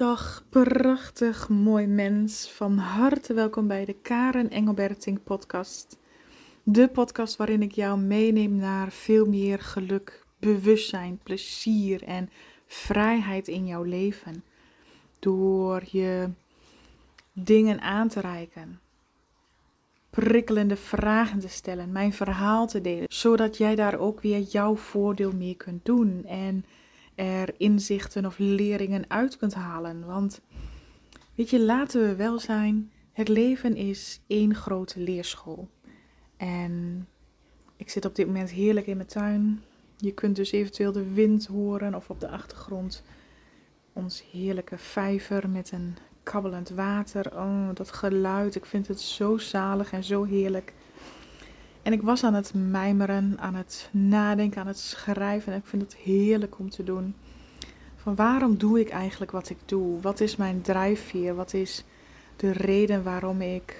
Dag, prachtig mooi mens. Van harte welkom bij de Karen Engelberting podcast. De podcast waarin ik jou meeneem naar veel meer geluk, bewustzijn, plezier en vrijheid in jouw leven. Door je dingen aan te reiken. Prikkelende vragen te stellen, mijn verhaal te delen, zodat jij daar ook weer jouw voordeel mee kunt doen. En er inzichten of leringen uit kunt halen. Want weet je, laten we wel zijn, het leven is één grote leerschool. En ik zit op dit moment heerlijk in mijn tuin. Je kunt dus eventueel de wind horen of op de achtergrond ons heerlijke vijver met een kabbelend water. Oh, dat geluid. Ik vind het zo zalig en zo heerlijk. En ik was aan het mijmeren, aan het nadenken, aan het schrijven. En ik vind het heerlijk om te doen. Van waarom doe ik eigenlijk wat ik doe? Wat is mijn drijfveer? Wat is de reden waarom ik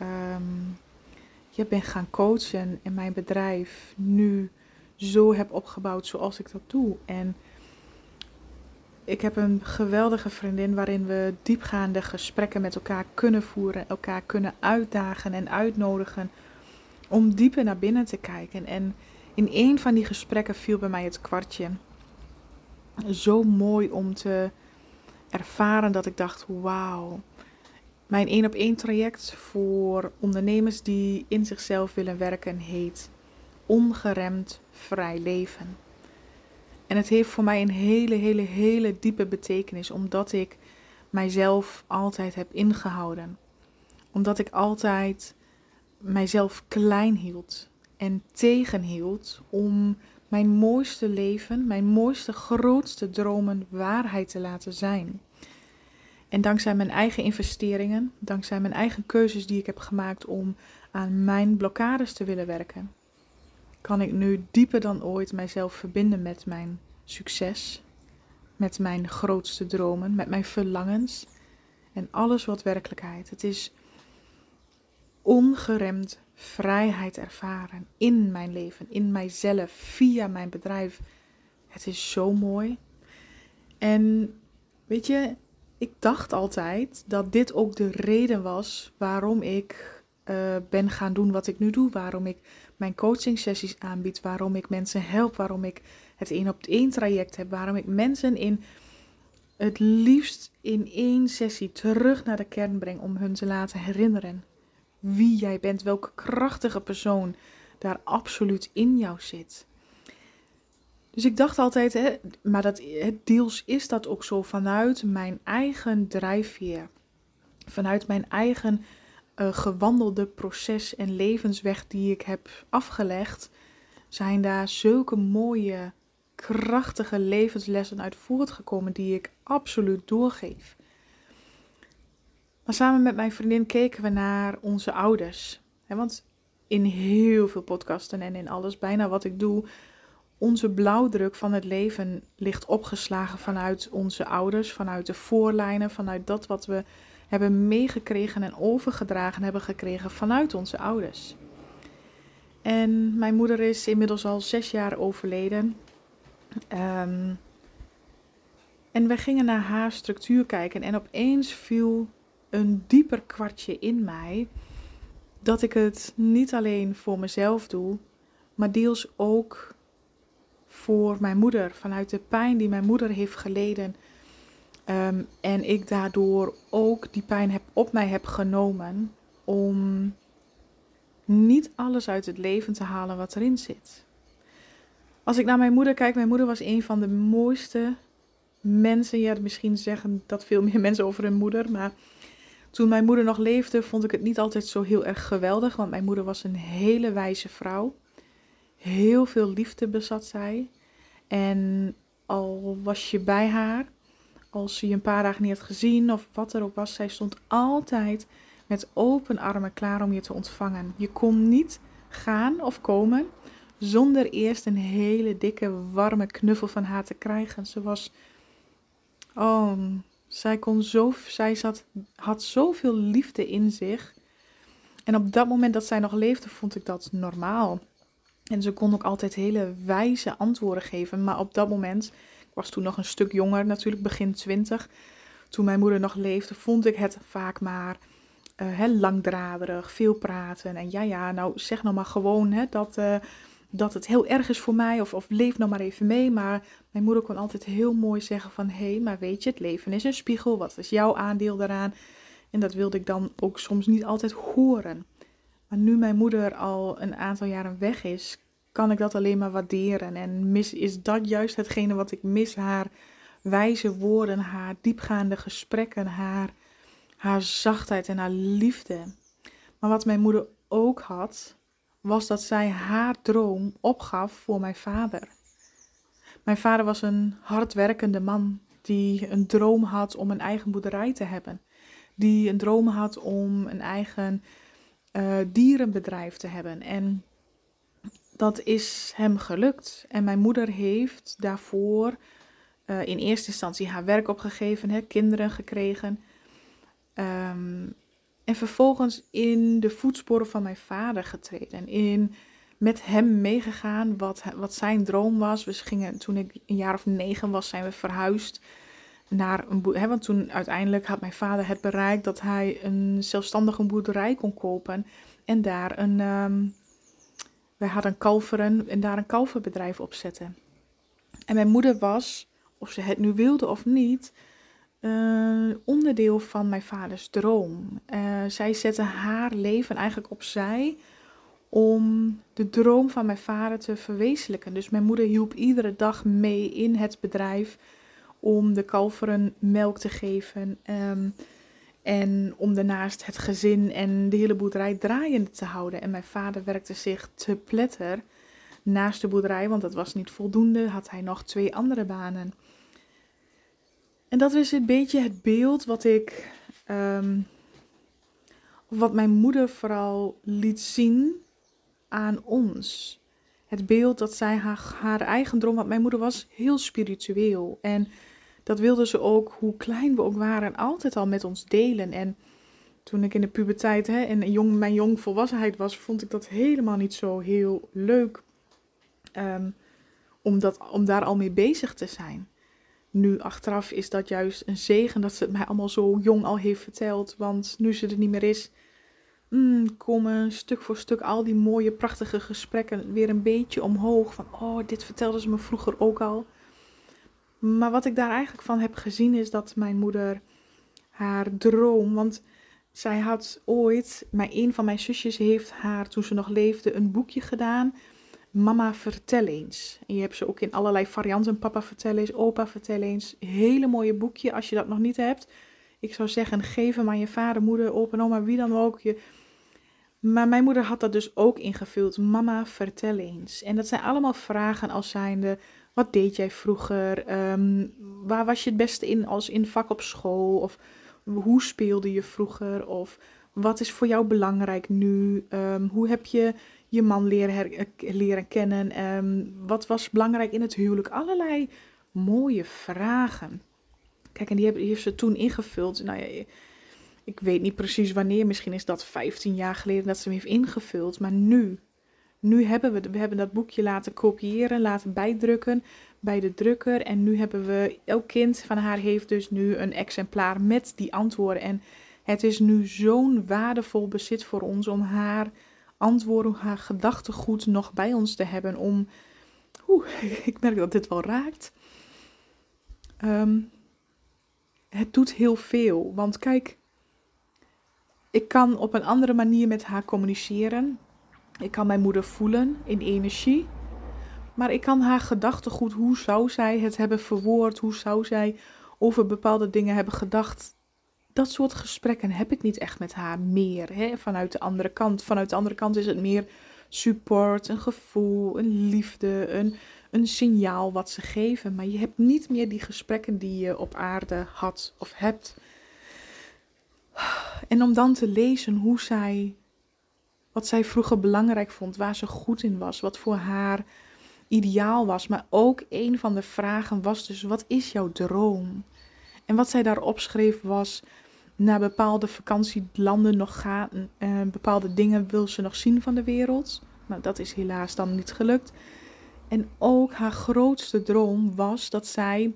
um, je ben gaan coachen en mijn bedrijf nu zo heb opgebouwd zoals ik dat doe? En ik heb een geweldige vriendin waarin we diepgaande gesprekken met elkaar kunnen voeren, elkaar kunnen uitdagen en uitnodigen om dieper naar binnen te kijken. En in een van die gesprekken viel bij mij het kwartje. Zo mooi om te ervaren dat ik dacht: wauw. Mijn één op één traject voor ondernemers die in zichzelf willen werken heet Ongeremd Vrij Leven. En het heeft voor mij een hele, hele, hele diepe betekenis, omdat ik mijzelf altijd heb ingehouden. Omdat ik altijd mijzelf klein hield en tegenhield om mijn mooiste leven, mijn mooiste, grootste dromen waarheid te laten zijn. En dankzij mijn eigen investeringen, dankzij mijn eigen keuzes die ik heb gemaakt om aan mijn blokkades te willen werken, kan ik nu dieper dan ooit mijzelf verbinden met mijn succes, met mijn grootste dromen, met mijn verlangens en alles wat werkelijkheid. Het is ongeremd vrijheid ervaren in mijn leven, in mijzelf, via mijn bedrijf. Het is zo mooi. En weet je, ik dacht altijd dat dit ook de reden was waarom ik uh, ben gaan doen wat ik nu doe. Waarom ik mijn coaching sessies aanbied. Waarom ik mensen help. Waarom ik het één op één traject heb. Waarom ik mensen in het liefst in één sessie terug naar de kern breng om hun te laten herinneren wie jij bent, welke krachtige persoon daar absoluut in jou zit. Dus ik dacht altijd, hè, maar dat, deels is dat ook zo vanuit mijn eigen drijfveer. Vanuit mijn eigen uh, gewandelde proces en levensweg die ik heb afgelegd, zijn daar zulke mooie, krachtige levenslessen uit voortgekomen die ik absoluut doorgeef. Maar samen met mijn vriendin keken we naar onze ouders. Want in heel veel podcasten en in alles, bijna wat ik doe, onze blauwdruk van het leven ligt opgeslagen vanuit onze ouders, vanuit de voorlijnen, vanuit dat wat we hebben meegekregen en overgedragen hebben gekregen vanuit onze ouders. En mijn moeder is inmiddels al zes jaar overleden. Ehm, en we gingen naar haar structuur kijken en opeens viel een dieper kwartje in mij dat ik het niet alleen voor mezelf doe, maar deels ook voor mijn moeder, vanuit de pijn die mijn moeder heeft geleden. Ehm, en ik daardoor ook die pijn heb, op mij heb genomen om niet alles uit het leven te halen wat erin zit. Als ik naar mijn moeder kijk, mijn moeder was een van de mooiste mensen. Ja, misschien zeggen dat veel meer mensen over hun moeder, maar toen mijn moeder nog leefde, vond ik het niet altijd zo heel erg geweldig, want mijn moeder was een hele wijze vrouw. Heel veel liefde bezat zij. En al was je bij haar, als je een paar dagen niet had gezien of wat er ook was, zij stond altijd met open armen klaar om je te ontvangen. Je kon niet gaan of komen zonder eerst een hele dikke, warme knuffel van haar te krijgen. Ze was, oh, zij, kon zo, zij zat, had zoveel liefde in zich. En op dat moment dat zij nog leefde, vond ik dat normaal. En ze kon ook altijd hele wijze antwoorden geven. Maar op dat moment, ik was toen nog een stuk jonger, natuurlijk begin twintig, toen mijn moeder nog leefde, vond ik het vaak maar uh, langdraderig, veel praten. En ja, ja, nou zeg nou maar gewoon hè, dat, uh, dat het heel erg is voor mij. Of, of leef nou maar even mee. Maar mijn moeder kon altijd heel mooi zeggen van... Hé, hey, maar weet je, het leven is een spiegel. Wat is jouw aandeel daaraan? En dat wilde ik dan ook soms niet altijd horen. Maar nu mijn moeder al een aantal jaren weg is, kan ik dat alleen maar waarderen. En mis, is dat juist hetgene wat ik mis. Haar wijze woorden, haar diepgaande gesprekken, haar, haar zachtheid en haar liefde. Maar wat mijn moeder ook had, was dat zij haar droom opgaf voor mijn vader. Mijn vader was een hardwerkende man die een droom had om een eigen boerderij te hebben. Die een droom had om een eigen uh, dierenbedrijf te hebben. En dat is hem gelukt. En mijn moeder heeft daarvoor uh, in eerste instantie haar werk opgegeven, hè, kinderen gekregen. Um, en vervolgens in de voetsporen van mijn vader getreden. In met hem meegegaan wat, wat zijn droom was. We gingen, toen ik een jaar of negen was, zijn we verhuisd naar een boerderij. Want toen uiteindelijk had mijn vader het bereikt dat hij een zelfstandige boerderij kon kopen. En daar een, um, wij hadden kalveren en daar een kalverbedrijf opzetten. En mijn moeder was, of ze het nu wilde of niet, uh, onderdeel van mijn vaders droom. Uh, zij zette haar leven eigenlijk opzij om de droom van mijn vader te verwezenlijken. Dus mijn moeder hielp iedere dag mee in het bedrijf om de kalveren melk te geven. Um, en om daarnaast het gezin en de hele boerderij draaiende te houden. En mijn vader werkte zich te pletter naast de boerderij, want dat was niet voldoende. Had hij nog twee andere banen. En dat is een beetje het beeld wat ik, um, wat mijn moeder vooral liet zien aan ons. Het beeld dat zij haar, haar eigen droom, want mijn moeder was heel spiritueel. En dat wilde ze ook, hoe klein we ook waren, altijd al met ons delen. En toen ik in de puberteit hè, en jong, mijn jongvolwassenheid was, vond ik dat helemaal niet zo heel leuk um, om, dat, om daar al mee bezig te zijn. Nu achteraf is dat juist een zegen dat ze het mij allemaal zo jong al heeft verteld. Want nu ze er niet meer is, mm, komen stuk voor stuk al die mooie, prachtige gesprekken weer een beetje omhoog. Van, oh, dit vertelde ze me vroeger ook al. Maar wat ik daar eigenlijk van heb gezien is dat mijn moeder haar droom, want zij had ooit, mijn, een van mijn zusjes heeft haar toen ze nog leefde een boekje gedaan. Mama vertel eens. En je hebt ze ook in allerlei varianten. Papa vertel eens, opa vertel eens. Hele mooie boekje als je dat nog niet hebt. Ik zou zeggen, geef hem aan je vader, moeder, opa, oma, wie dan ook. Je... Maar mijn moeder had dat dus ook ingevuld. Mama vertel eens. En dat zijn allemaal vragen als zijnde wat deed jij vroeger? Um, waar was je het beste in als in vak op school? Of hoe speelde je vroeger? Of wat is voor jou belangrijk nu? Um, hoe heb je je man leren, leren kennen? Um, wat was belangrijk in het huwelijk? Allerlei mooie vragen. Kijk, en die, die heeft ze toen ingevuld. Nou ja, ik weet niet precies wanneer. Misschien is dat 15 jaar geleden dat ze hem heeft ingevuld. Maar nu, nu hebben we, we hebben dat boekje laten kopiëren, laten bijdrukken bij de drukker. En nu hebben we, elk kind van haar heeft dus nu een exemplaar met die antwoorden. En het is nu zo'n waardevol bezit voor ons om haar antwoorden, haar gedachtegoed nog bij ons te hebben. Om, oeh, ik merk dat dit wel raakt. Um, het doet heel veel. Want kijk, ik kan op een andere manier met haar communiceren. Ik kan mijn moeder voelen in energie. Maar ik kan haar gedachtegoed, hoe zou zij het hebben verwoord, hoe zou zij over bepaalde dingen hebben gedacht. Dat soort gesprekken heb ik niet echt met haar meer. Hè? Vanuit de andere kant. Vanuit de andere kant is het meer support, een gevoel, een liefde, een, een signaal wat ze geven. Maar je hebt niet meer die gesprekken die je op aarde had of hebt. En om dan te lezen hoe zij wat zij vroeger belangrijk vond, waar ze goed in was, wat voor haar ideaal was. Maar ook een van de vragen was dus: wat is jouw droom? En wat zij daar opschreef was naar bepaalde vakantielanden nog gaan, uh, bepaalde dingen wil ze nog zien van de wereld. Maar dat is helaas dan niet gelukt. En ook haar grootste droom was dat zij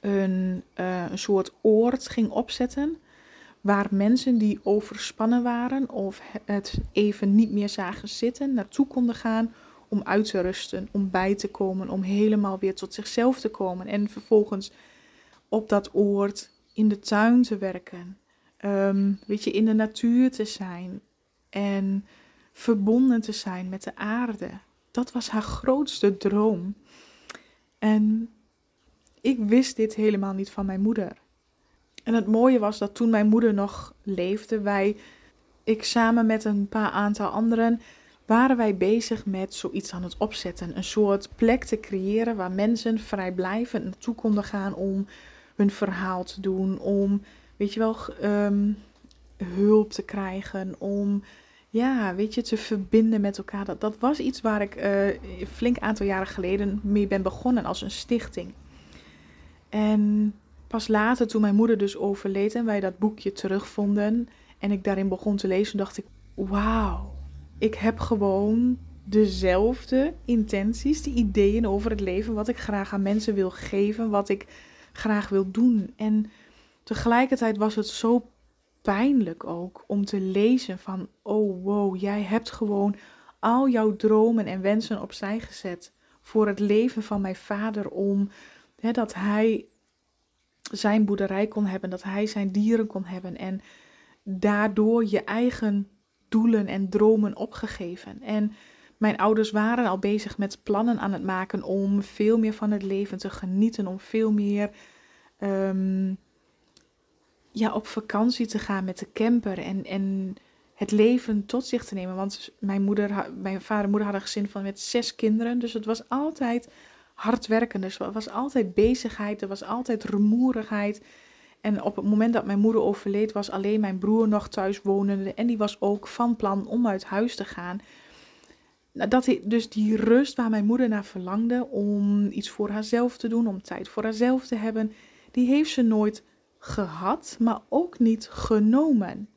een, uh, een soort oord ging opzetten. Waar mensen die overspannen waren of het even niet meer zagen zitten, naartoe konden gaan om uit te rusten, om bij te komen, om helemaal weer tot zichzelf te komen. En vervolgens op dat oord in de tuin te werken. Um, weet je, in de natuur te zijn. En verbonden te zijn met de aarde. Dat was haar grootste droom. En ik wist dit helemaal niet van mijn moeder. En het mooie was dat toen mijn moeder nog leefde, wij, ik samen met een paar aantal anderen, waren wij bezig met zoiets aan het opzetten. Een soort plek te creëren waar mensen vrijblijvend naartoe konden gaan om hun verhaal te doen, om, weet je wel, um, hulp te krijgen, om, ja, weet je, te verbinden met elkaar. Dat, dat was iets waar ik een flink aantal jaren geleden mee ben begonnen als een stichting. En pas later, toen mijn moeder dus overleed en wij dat boekje terugvonden en ik daarin begon te lezen, dacht ik: wauw, ik heb gewoon dezelfde intenties, die ideeën over het leven, wat ik graag aan mensen wil geven, wat ik graag wil doen. En tegelijkertijd was het zo pijnlijk ook om te lezen van, oh wow, jij hebt gewoon al jouw dromen en wensen opzij gezet voor het leven van mijn vader om hè, dat hij zijn boerderij kon hebben, dat hij zijn dieren kon hebben en daardoor je eigen doelen en dromen opgegeven. En mijn ouders waren al bezig met plannen aan het maken om veel meer van het leven te genieten, om veel meer um, ja, op vakantie te gaan met de camper en, en het leven tot zich te nemen. Want mijn, moeder, mijn vader en moeder hadden een gezin van met zes kinderen, dus het was altijd hard werken. Dus er was altijd bezigheid, er was altijd rumoerigheid. En op het moment dat mijn moeder overleed, was alleen mijn broer nog thuis wonende. En die was ook van plan om uit huis te gaan. Nou, dus die rust waar mijn moeder naar verlangde om iets voor haarzelf te doen, om tijd voor haarzelf te hebben, die heeft ze nooit gehad, maar ook niet genomen.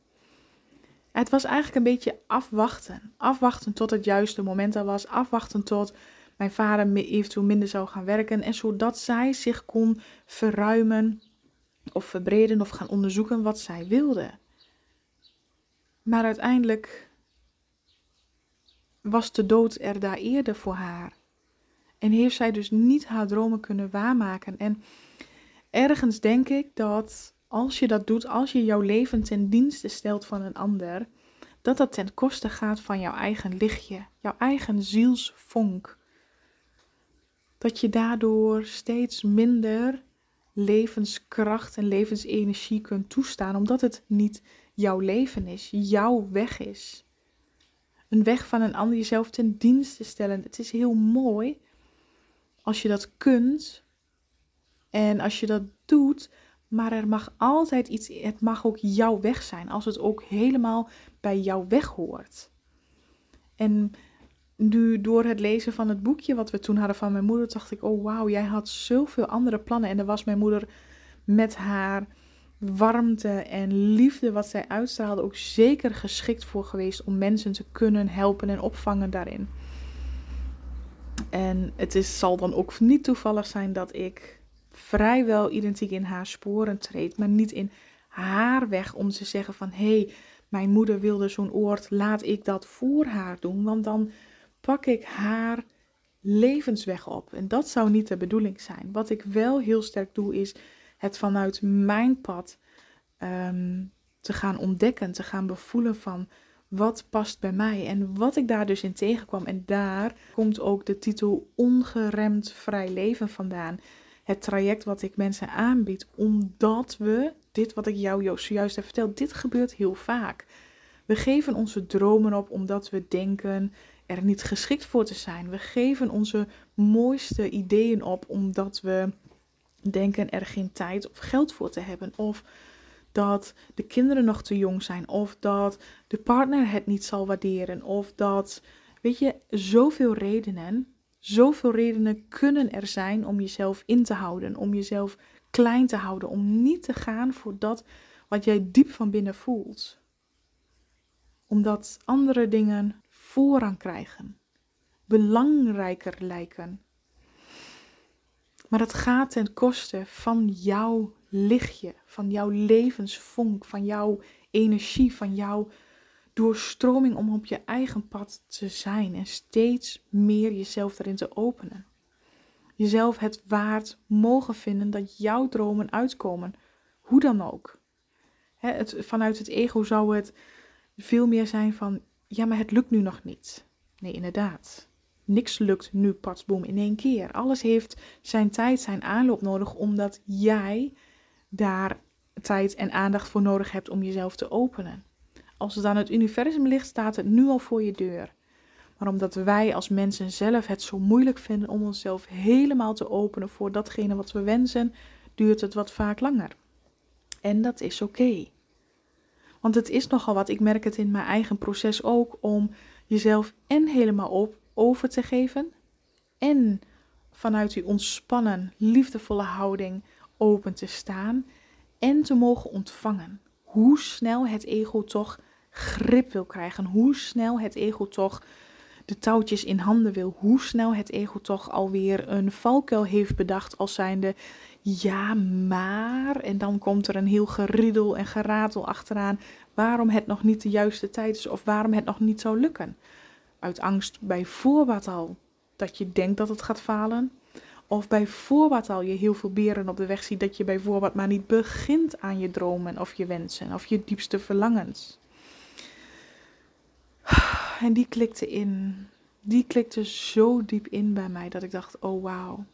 Het was eigenlijk een beetje afwachten. Afwachten tot het juiste moment er was. Afwachten tot mijn vader eventueel minder zou gaan werken. En zodat zij zich kon verruimen of verbreden of gaan onderzoeken wat zij wilde. Maar uiteindelijk was de dood er daar eerder voor haar. En heeft zij dus niet haar dromen kunnen waarmaken. En ergens denk ik dat als je dat doet, als je jouw leven ten dienste stelt van een ander, dat dat ten koste gaat van jouw eigen lichtje, jouw eigen zielsvonk. Dat je daardoor steeds minder levenskracht en levensenergie kunt toestaan, omdat het niet jouw leven is, jouw weg is. Een weg van een ander jezelf ten dienste stellen. Het is heel mooi als je dat kunt en als je dat doet, maar er mag altijd iets, het mag ook jouw weg zijn, als het ook helemaal bij jouw weg hoort. En nu door het lezen van het boekje wat we toen hadden van mijn moeder, dacht ik, oh wauw, jij had zoveel andere plannen. En daar was mijn moeder met haar warmte en liefde wat zij uitstraalde ook zeker geschikt voor geweest om mensen te kunnen helpen en opvangen daarin. En het is, zal dan ook niet toevallig zijn dat ik vrijwel identiek in haar sporen treed, maar niet in haar weg om te zeggen van hé, hey, mijn moeder wilde zo'n oord, laat ik dat voor haar doen, want dan pak ik haar levensweg op. En dat zou niet de bedoeling zijn. Wat ik wel heel sterk doe, is het vanuit mijn pad ehm, te gaan ontdekken, te gaan bevoelen van wat past bij mij en wat ik daar dus in tegenkwam. En daar komt ook de titel Ongeremd Vrij Leven vandaan. Het traject wat ik mensen aanbied, omdat we, dit wat ik jou zojuist heb verteld, dit gebeurt heel vaak. We geven onze dromen op omdat we denken er niet geschikt voor te zijn. We geven onze mooiste ideeën op omdat we denken er geen tijd of geld voor te hebben. Of dat de kinderen nog te jong zijn. Of dat de partner het niet zal waarderen. Of dat, weet je, zoveel redenen. Zoveel redenen kunnen er zijn om jezelf in te houden. Om jezelf klein te houden. Om niet te gaan voor dat wat jij diep van binnen voelt. Omdat andere dingen voorrang krijgen. Belangrijker lijken. Maar dat gaat ten koste van jouw lichtje, van jouw levensvonk, van jouw energie, van jouw doorstroming om op je eigen pad te zijn en steeds meer jezelf erin te openen. Jezelf het waard mogen vinden dat jouw dromen uitkomen, hoe dan ook. het, vanuit het ego zou het veel meer zijn van, ja, maar het lukt nu nog niet. Nee, inderdaad. Niks lukt nu patsboom in één keer. Alles heeft zijn tijd, zijn aanloop nodig, omdat jij daar tijd en aandacht voor nodig hebt om jezelf te openen. Als het aan het universum ligt, staat het nu al voor je deur. Maar omdat wij als mensen zelf het zo moeilijk vinden om onszelf helemaal te openen voor datgene wat we wensen, duurt het wat vaak langer. En dat is oké. Want het is nogal wat, ik merk het in mijn eigen proces ook, om jezelf en helemaal op, over te geven en vanuit die ontspannen, liefdevolle houding open te staan en te mogen ontvangen. Hoe snel het ego toch grip wil krijgen, hoe snel het ego toch de touwtjes in handen wil, hoe snel het ego toch alweer een valkuil heeft bedacht als zijnde ja, maar en dan komt er een heel geriedel en geratel achteraan waarom het nog niet de juiste tijd is of waarom het nog niet zou lukken. Uit angst bij voorbaat al dat je denkt dat het gaat falen. Of bij voorbaat al je heel veel beren op de weg ziet dat je bij voorbaat maar niet begint aan je dromen of je wensen of je diepste verlangens. En die klikte in. Die klikte zo diep in bij mij dat ik dacht: oh wauw.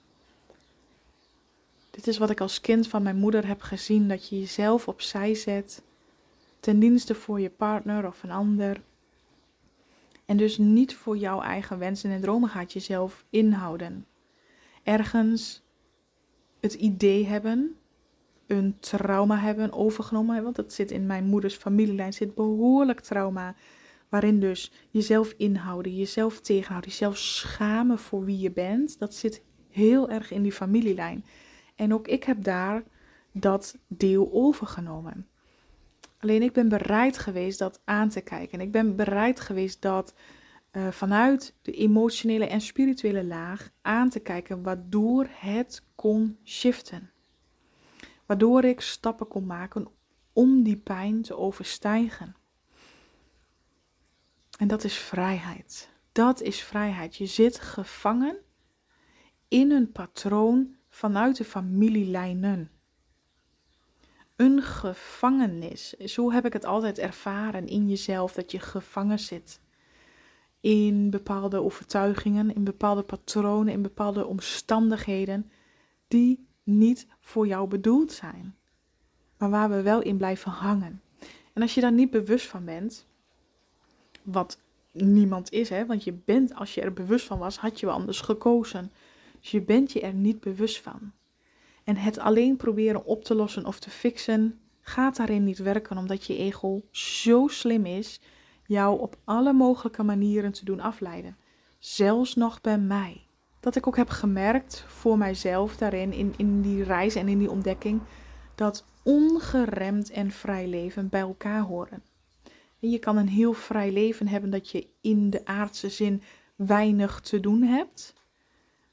Dit is wat ik als kind van mijn moeder heb gezien: dat je jezelf opzij zet ten dienste voor je partner of een ander. En dus niet voor jouw eigen wensen en dromen gaat jezelf inhouden. Ergens het idee hebben, een trauma hebben overgenomen. Want dat zit in mijn moeders familielijn, zit behoorlijk trauma. Waarin dus jezelf inhouden, jezelf tegenhouden, jezelf schamen voor wie je bent. Dat zit heel erg in die familielijn. En ook ik heb daar dat deel overgenomen. Alleen ik ben bereid geweest dat aan te kijken. Ik ben bereid geweest dat uh, vanuit de emotionele en spirituele laag aan te kijken, waardoor het kon shiften. Waardoor ik stappen kon maken om die pijn te overstijgen. En dat is vrijheid. Dat is vrijheid. Je zit gevangen in een patroon vanuit de familielijnen een gevangenis. Zo heb ik het altijd ervaren in jezelf, dat je gevangen zit. In bepaalde overtuigingen, in bepaalde patronen, in bepaalde omstandigheden die niet voor jou bedoeld zijn. Maar waar we wel in blijven hangen. En als je daar niet bewust van bent, wat niemand is, hè, want je bent, als je er bewust van was, had je wel anders gekozen. Dus je bent je er niet bewust van. En het alleen proberen op te lossen of te fixen gaat daarin niet werken, omdat je ego zo slim is jou op alle mogelijke manieren te doen afleiden. Zelfs nog bij mij. Dat ik ook heb gemerkt voor mijzelf daarin, in, in die reis en in die ontdekking, dat ongeremd en vrij leven bij elkaar horen. En je kan een heel vrij leven hebben dat je in de aardse zin weinig te doen hebt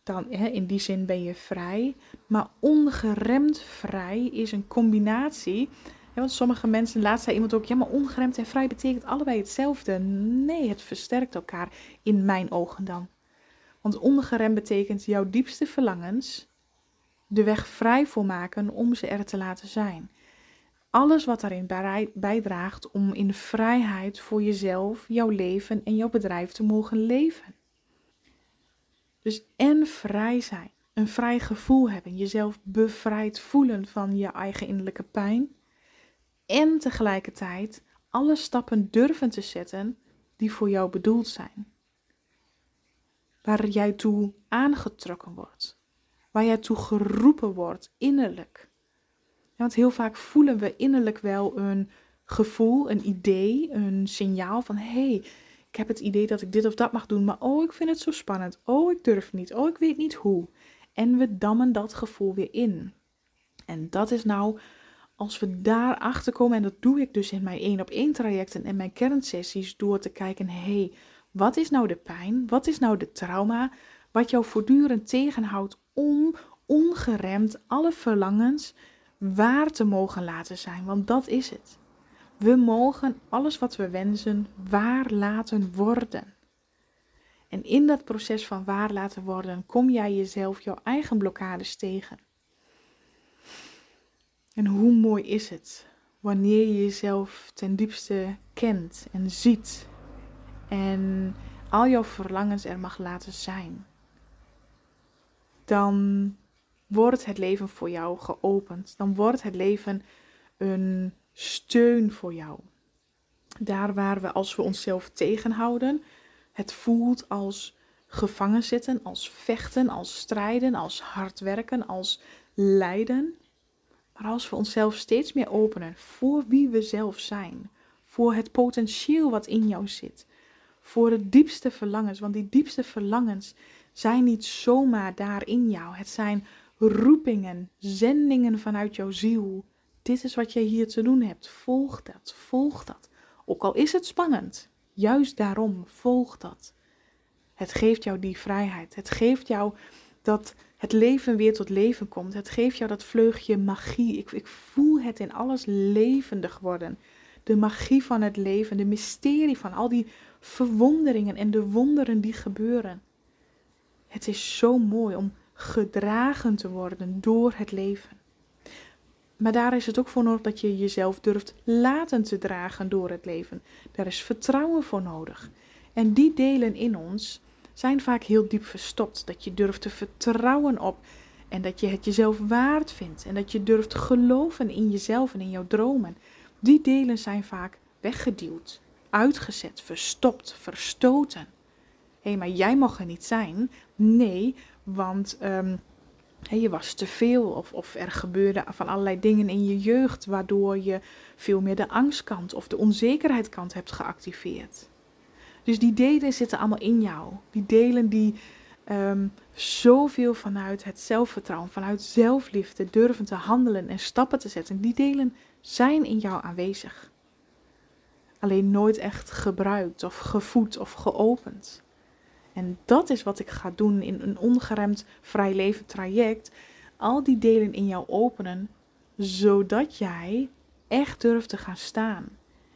dan in die zin ben je vrij. Maar ongeremd vrij is een combinatie. want sommige mensen, laatst zei iemand ook, ja, maar ongeremd en vrij betekent allebei hetzelfde. Nee, het versterkt elkaar in mijn ogen dan. Want ongeremd betekent jouw diepste verlangens de weg vrij voor maken om ze er te laten zijn. Alles wat daarin bijdraagt om in vrijheid voor jezelf, jouw leven en jouw bedrijf te mogen leven. Dus en vrij zijn, een vrij gevoel hebben, jezelf bevrijd voelen van je eigen innerlijke pijn. En tegelijkertijd alle stappen durven te zetten die voor jou bedoeld zijn. Waar jij toe aangetrokken wordt. Waar jij toe geroepen wordt innerlijk. want heel vaak voelen we innerlijk wel een gevoel, een idee, een signaal van hé, hey, ik heb het idee dat ik dit of dat mag doen, maar oh, ik vind het zo spannend. Oh, ik durf niet. Oh, ik weet niet hoe. En we dammen dat gevoel weer in. En dat is nou, als we daar achter komen, en dat doe ik dus in mijn één op één trajecten en mijn kernsessies, door te kijken, hé, hey, wat is nou de pijn? Wat is nou de trauma? Wat jou voortdurend tegenhoudt om ongeremd alle verlangens waar te mogen laten zijn. Want dat is het. We mogen alles wat we wensen waar laten worden. En in dat proces van waar laten worden kom jij jezelf jouw eigen blokkades tegen. En hoe mooi is het wanneer je jezelf ten diepste kent en ziet en al jouw verlangens er mag laten zijn. Dan wordt het leven voor jou geopend. Dan wordt het leven een steun voor jou. Daar waar we als we onszelf tegenhouden, het voelt als gevangen zitten, als vechten, als strijden, als hard werken, als lijden. Maar als we onszelf steeds meer openen voor wie we zelf zijn, voor het potentieel wat in jou zit, voor de diepste verlangens, want die diepste verlangens zijn niet zomaar daar in jou. Het zijn roepingen, zendingen vanuit jouw ziel. Dit is wat je hier te doen hebt. Volg dat, volg dat. Ook al is het spannend, juist daarom volg dat. Het geeft jou die vrijheid. Het geeft jou dat het leven weer tot leven komt. Het geeft jou dat vleugje magie. Ik, ik voel het in alles levendig worden. De magie van het leven, de mysterie van al die verwonderingen en de wonderen die gebeuren. Het is zo mooi om gedragen te worden door het leven. Maar daar is het ook voor nodig dat je jezelf durft laten te dragen door het leven. Daar is vertrouwen voor nodig. En die delen in ons zijn vaak heel diep verstopt. Dat je durft te vertrouwen op en dat je het jezelf waard vindt. En dat je durft geloven in jezelf en in jouw dromen. Die delen zijn vaak weggeduwd, uitgezet, verstopt, verstoten. Hé, hey, maar jij mag er niet zijn. Nee, want um, je was te veel of, of er gebeurde van allerlei dingen in je jeugd waardoor je veel meer de angstkant of de onzekerheidkant hebt geactiveerd. Dus die delen zitten allemaal in jou. Die delen die um, zoveel vanuit het zelfvertrouwen, vanuit zelfliefde durven te handelen en stappen te zetten. Die delen zijn in jou aanwezig. Alleen nooit echt gebruikt of gevoed of geopend. En dat is wat ik ga doen in een ongeremd vrij leven traject. Al die delen in jou openen, zodat jij echt durft te gaan staan.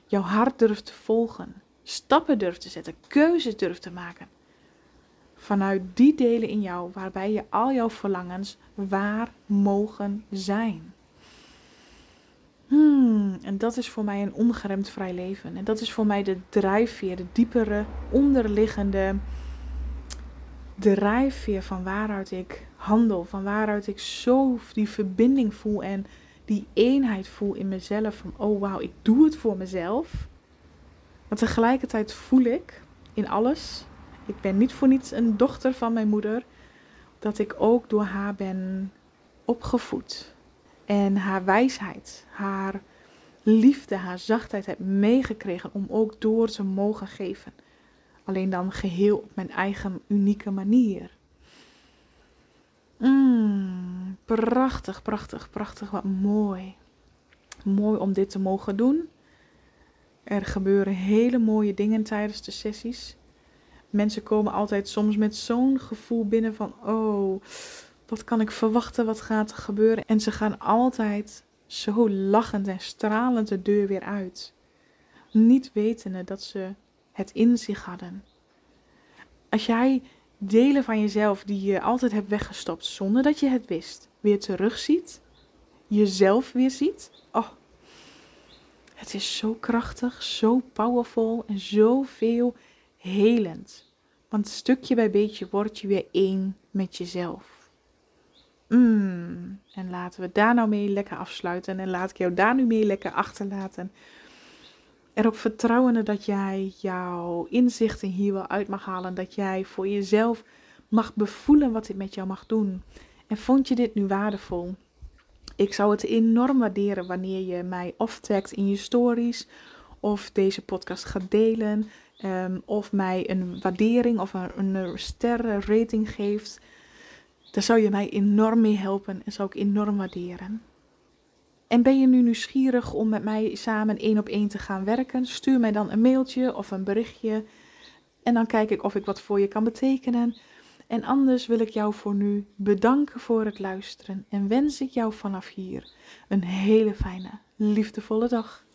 Jouw hart durft te volgen. Stappen durft te zetten. Keuzes durft te maken. Vanuit die delen in jou waarbij je al jouw verlangens waar mogen zijn. Hmm, en dat is voor mij een ongeremd vrij leven. En dat is voor mij de drijfveer, de diepere, onderliggende drijfveer van waaruit ik handel, van waaruit ik zo die verbinding voel en die eenheid voel in mezelf. Van oh wauw, ik doe het voor mezelf. Maar tegelijkertijd voel ik in alles, ik ben niet voor niets een dochter van mijn moeder, dat ik ook door haar ben opgevoed. En haar wijsheid, haar liefde, haar zachtheid heb meegekregen om ook door te mogen geven. Alleen dan geheel op mijn eigen unieke manier. Mm, prachtig, prachtig, prachtig. Wat mooi. Mooi om dit te mogen doen. Er gebeuren hele mooie dingen tijdens de sessies. Mensen komen altijd soms met zo'n gevoel binnen van: oh, wat kan ik verwachten? Wat gaat er gebeuren? En ze gaan altijd zo lachend en stralend de deur weer uit. Niet wetende dat ze het in zich hadden. Als jij delen van jezelf die je altijd hebt weggestopt zonder dat je het wist, weer terugziet, jezelf weer ziet, oh, het is zo krachtig, zo powerful en zoveel helend. Want stukje bij beetje word je weer één met jezelf. Mm. En laten we daar nou mee lekker afsluiten. En laat ik jou daar nu mee lekker achterlaten erop vertrouwen dat jij jouw inzichten hier wel uit mag halen. Dat jij voor jezelf mag bevoelen wat dit met jou mag doen. En vond je dit nu waardevol? Ik zou het enorm waarderen wanneer je mij of tagt in je stories of deze podcast gaat delen. Um, of mij een waardering of een, een sterrenrating geeft. Daar zou je mij enorm mee helpen en zou ik enorm waarderen. En ben je nu nieuwsgierig om met mij samen één op één te gaan werken? Stuur mij dan een mailtje of een berichtje. En dan kijk ik of ik wat voor je kan betekenen. En anders wil ik jou voor nu bedanken voor het luisteren en wens ik jou vanaf hier een hele fijne, liefdevolle dag.